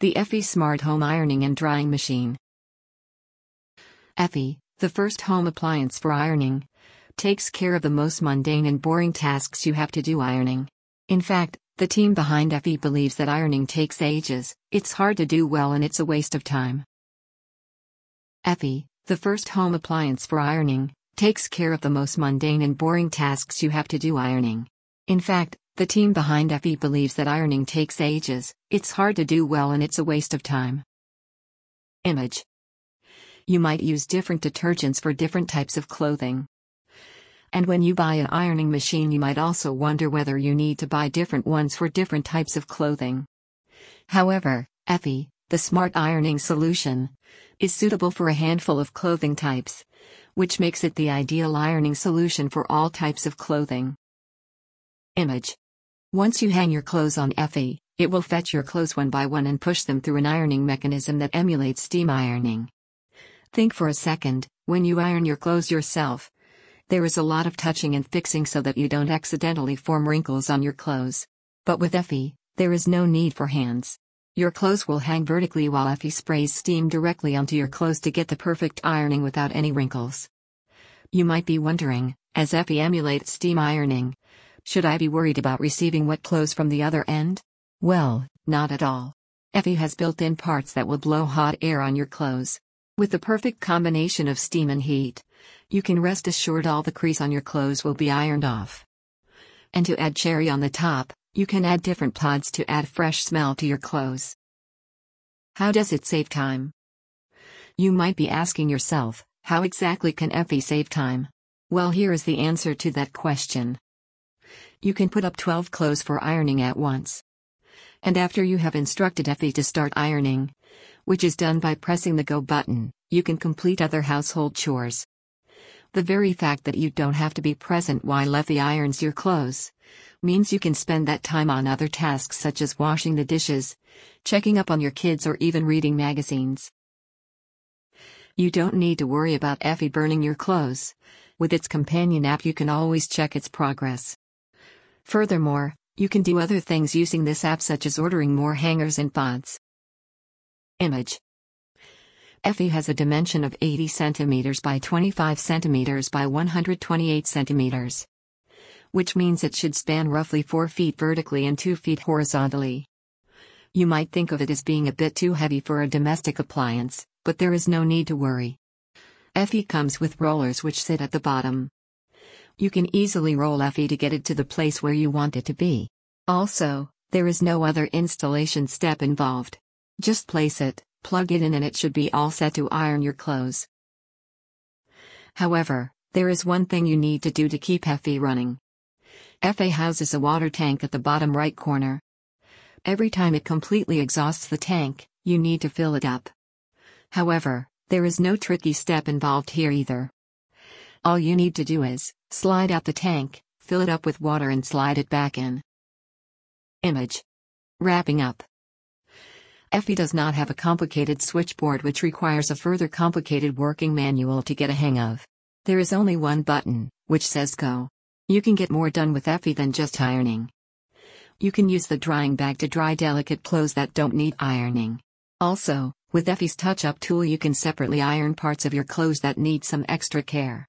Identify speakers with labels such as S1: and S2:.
S1: The Effie Smart Home Ironing and Drying Machine. Effie, the first home appliance for ironing, takes care of the most mundane and boring tasks you have to do ironing. In fact, the team behind Effie believes that ironing takes ages, it's hard to do well and it's a waste of time. Effie, the first home appliance for ironing, takes care of the most mundane and boring tasks you have to do ironing. In fact, the team behind Effie believes that ironing takes ages, it's hard to do well and it's a waste of time. Image You might use different detergents for different types of clothing. And when you buy an ironing machine, you might also wonder whether you need to buy different ones for different types of clothing. However, Effie, the smart ironing solution, is suitable for a handful of clothing types, which makes it the ideal ironing solution for all types of clothing. Image once you hang your clothes on Effie, it will fetch your clothes one by one and push them through an ironing mechanism that emulates steam ironing. Think for a second, when you iron your clothes yourself. There is a lot of touching and fixing so that you don't accidentally form wrinkles on your clothes. But with Effie, there is no need for hands. Your clothes will hang vertically while Effie sprays steam directly onto your clothes to get the perfect ironing without any wrinkles. You might be wondering, as Effie emulates steam ironing, should I be worried about receiving wet clothes from the other end? Well, not at all. Effie has built in parts that will blow hot air on your clothes. With the perfect combination of steam and heat, you can rest assured all the crease on your clothes will be ironed off. And to add cherry on the top, you can add different pods to add fresh smell to your clothes. How does it save time? You might be asking yourself, how exactly can Effie save time? Well, here is the answer to that question. You can put up 12 clothes for ironing at once. And after you have instructed Effie to start ironing, which is done by pressing the go button, you can complete other household chores. The very fact that you don't have to be present while Effie irons your clothes means you can spend that time on other tasks such as washing the dishes, checking up on your kids, or even reading magazines. You don't need to worry about Effie burning your clothes. With its companion app, you can always check its progress. Furthermore, you can do other things using this app such as ordering more hangers and pods. Image Effie has a dimension of 80 centimeters by 25 centimeters by 128 centimeters. Which means it should span roughly 4 feet vertically and 2 feet horizontally. You might think of it as being a bit too heavy for a domestic appliance, but there is no need to worry. Effie comes with rollers which sit at the bottom. You can easily roll Effie to get it to the place where you want it to be. Also, there is no other installation step involved. Just place it, plug it in and it should be all set to iron your clothes. However, there is one thing you need to do to keep Effie running. Effie houses a water tank at the bottom right corner. Every time it completely exhausts the tank, you need to fill it up. However, there is no tricky step involved here either. All you need to do is slide out the tank, fill it up with water, and slide it back in. Image. Wrapping up. Effie does not have a complicated switchboard which requires a further complicated working manual to get a hang of. There is only one button, which says Go. You can get more done with Effie than just ironing. You can use the drying bag to dry delicate clothes that don't need ironing. Also, with Effie's touch up tool, you can separately iron parts of your clothes that need some extra care.